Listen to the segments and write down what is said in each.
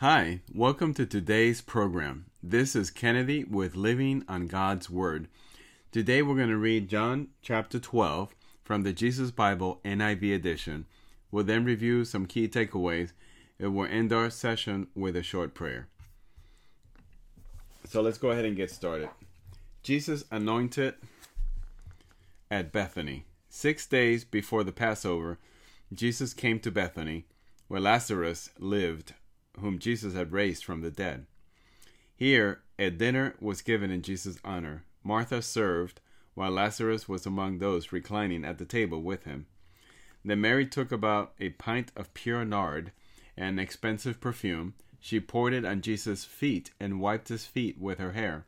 Hi, welcome to today's program. This is Kennedy with Living on God's Word. Today we're going to read John chapter 12 from the Jesus Bible NIV edition. We'll then review some key takeaways and we'll end our session with a short prayer. So let's go ahead and get started. Jesus anointed at Bethany. Six days before the Passover, Jesus came to Bethany, where Lazarus lived whom Jesus had raised from the dead. Here, a dinner was given in Jesus' honor. Martha served, while Lazarus was among those reclining at the table with him. Then Mary took about a pint of pure nard, an expensive perfume. She poured it on Jesus' feet and wiped his feet with her hair.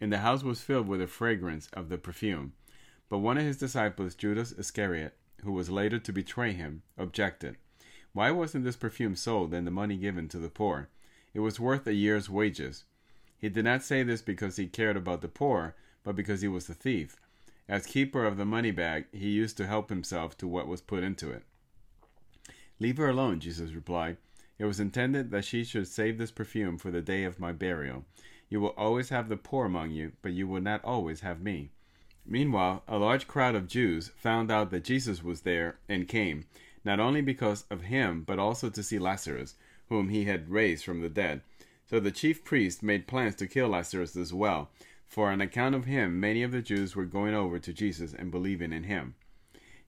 And the house was filled with the fragrance of the perfume. But one of his disciples, Judas Iscariot, who was later to betray him, objected. Why wasn't this perfume sold and the money given to the poor? It was worth a year's wages. He did not say this because he cared about the poor, but because he was a thief. As keeper of the money bag, he used to help himself to what was put into it. Leave her alone, Jesus replied. It was intended that she should save this perfume for the day of my burial. You will always have the poor among you, but you will not always have me. Meanwhile, a large crowd of Jews found out that Jesus was there and came not only because of him, but also to see Lazarus, whom he had raised from the dead. So the chief priest made plans to kill Lazarus as well, for on account of him many of the Jews were going over to Jesus and believing in him.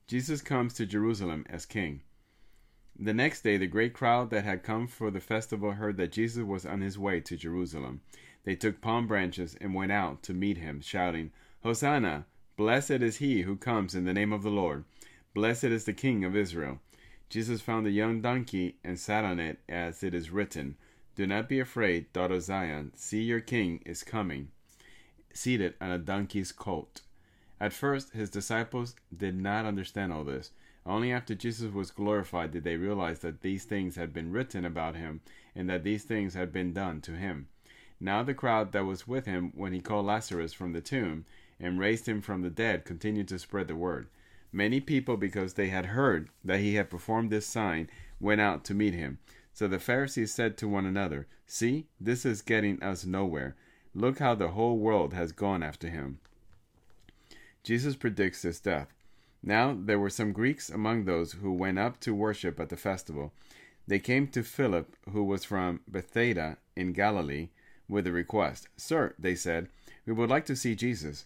Jesus comes to Jerusalem as king. The next day, the great crowd that had come for the festival heard that Jesus was on his way to Jerusalem. They took palm branches and went out to meet him, shouting, Hosanna! Blessed is he who comes in the name of the Lord. Blessed is the King of Israel. Jesus found a young donkey and sat on it, as it is written, Do not be afraid, daughter Zion. See, your king is coming, seated on a donkey's colt. At first, his disciples did not understand all this. Only after Jesus was glorified did they realize that these things had been written about him and that these things had been done to him. Now the crowd that was with him when he called Lazarus from the tomb and raised him from the dead continued to spread the word. Many people, because they had heard that he had performed this sign, went out to meet him. So the Pharisees said to one another, See, this is getting us nowhere. Look how the whole world has gone after him. Jesus predicts his death. Now there were some Greeks among those who went up to worship at the festival. They came to Philip, who was from Bethsaida in Galilee, with a request. Sir, they said, we would like to see Jesus.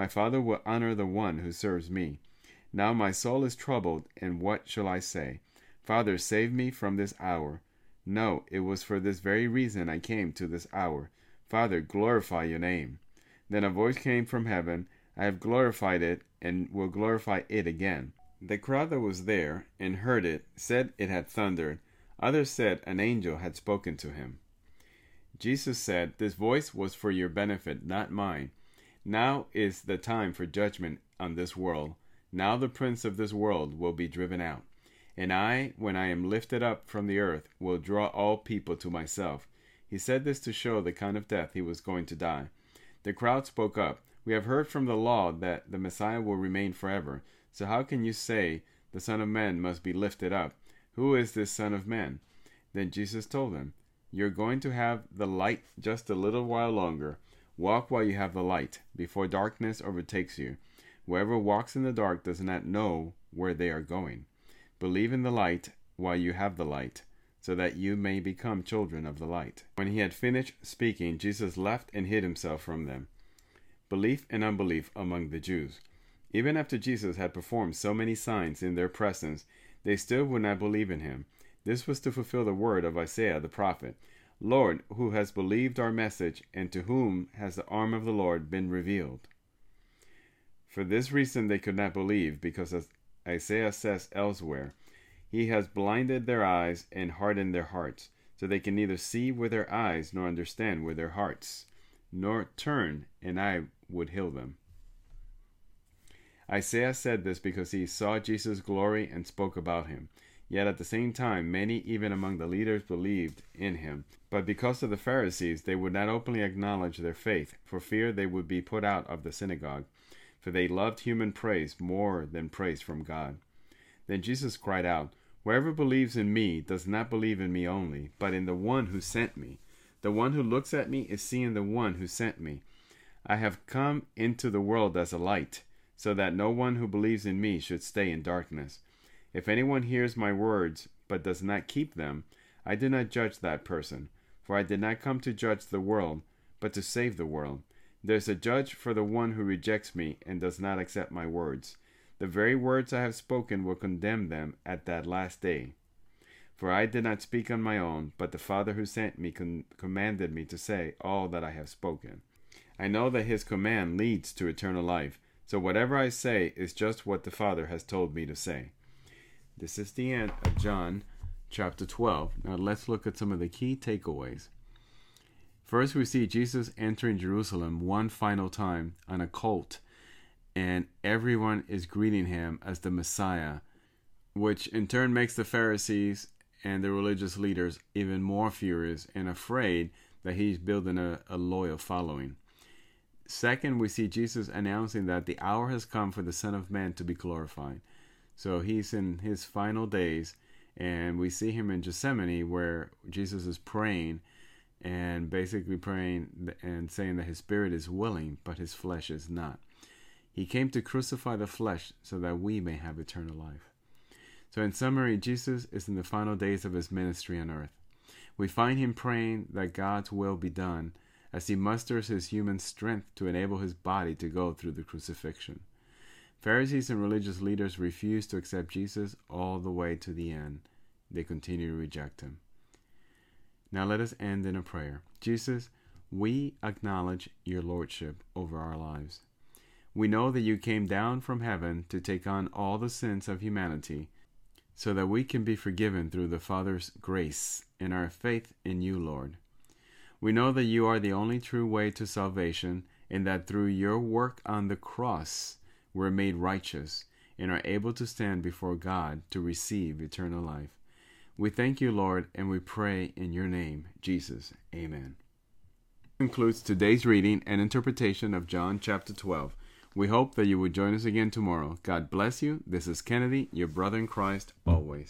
My Father will honor the one who serves me. Now my soul is troubled, and what shall I say? Father, save me from this hour. No, it was for this very reason I came to this hour. Father, glorify your name. Then a voice came from heaven I have glorified it, and will glorify it again. The crowd that was there and heard it said it had thundered. Others said an angel had spoken to him. Jesus said, This voice was for your benefit, not mine. Now is the time for judgment on this world. Now the prince of this world will be driven out. And I, when I am lifted up from the earth, will draw all people to myself. He said this to show the kind of death he was going to die. The crowd spoke up. We have heard from the law that the Messiah will remain forever. So how can you say the Son of Man must be lifted up? Who is this Son of Man? Then Jesus told them, You're going to have the light just a little while longer. Walk while you have the light, before darkness overtakes you. Whoever walks in the dark does not know where they are going. Believe in the light while you have the light, so that you may become children of the light. When he had finished speaking, Jesus left and hid himself from them. Belief and unbelief among the Jews. Even after Jesus had performed so many signs in their presence, they still would not believe in him. This was to fulfill the word of Isaiah the prophet. Lord, who has believed our message, and to whom has the arm of the Lord been revealed? For this reason they could not believe, because as Isaiah says elsewhere, He has blinded their eyes and hardened their hearts, so they can neither see with their eyes nor understand with their hearts, nor turn, and I would heal them. Isaiah said this because he saw Jesus' glory and spoke about him. Yet at the same time, many, even among the leaders, believed in him. But because of the Pharisees, they would not openly acknowledge their faith, for fear they would be put out of the synagogue. For they loved human praise more than praise from God. Then Jesus cried out, Whoever believes in me does not believe in me only, but in the one who sent me. The one who looks at me is seeing the one who sent me. I have come into the world as a light, so that no one who believes in me should stay in darkness. If anyone hears my words, but does not keep them, I do not judge that person, for I did not come to judge the world, but to save the world. There is a judge for the one who rejects me and does not accept my words. The very words I have spoken will condemn them at that last day. For I did not speak on my own, but the Father who sent me commanded me to say all that I have spoken. I know that his command leads to eternal life, so whatever I say is just what the Father has told me to say. This is the end of John chapter 12. Now let's look at some of the key takeaways. First, we see Jesus entering Jerusalem one final time on a colt, and everyone is greeting him as the Messiah, which in turn makes the Pharisees and the religious leaders even more furious and afraid that he's building a, a loyal following. Second, we see Jesus announcing that the hour has come for the Son of Man to be glorified. So he's in his final days, and we see him in Gethsemane where Jesus is praying and basically praying and saying that his spirit is willing, but his flesh is not. He came to crucify the flesh so that we may have eternal life. So, in summary, Jesus is in the final days of his ministry on earth. We find him praying that God's will be done as he musters his human strength to enable his body to go through the crucifixion. Pharisees and religious leaders refuse to accept Jesus all the way to the end. They continue to reject him. Now let us end in a prayer. Jesus, we acknowledge your lordship over our lives. We know that you came down from heaven to take on all the sins of humanity so that we can be forgiven through the Father's grace and our faith in you, Lord. We know that you are the only true way to salvation and that through your work on the cross, were made righteous and are able to stand before God to receive eternal life. We thank you, Lord, and we pray in your name, Jesus. Amen. Concludes today's reading and interpretation of John chapter 12. We hope that you will join us again tomorrow. God bless you. This is Kennedy, your brother in Christ, always.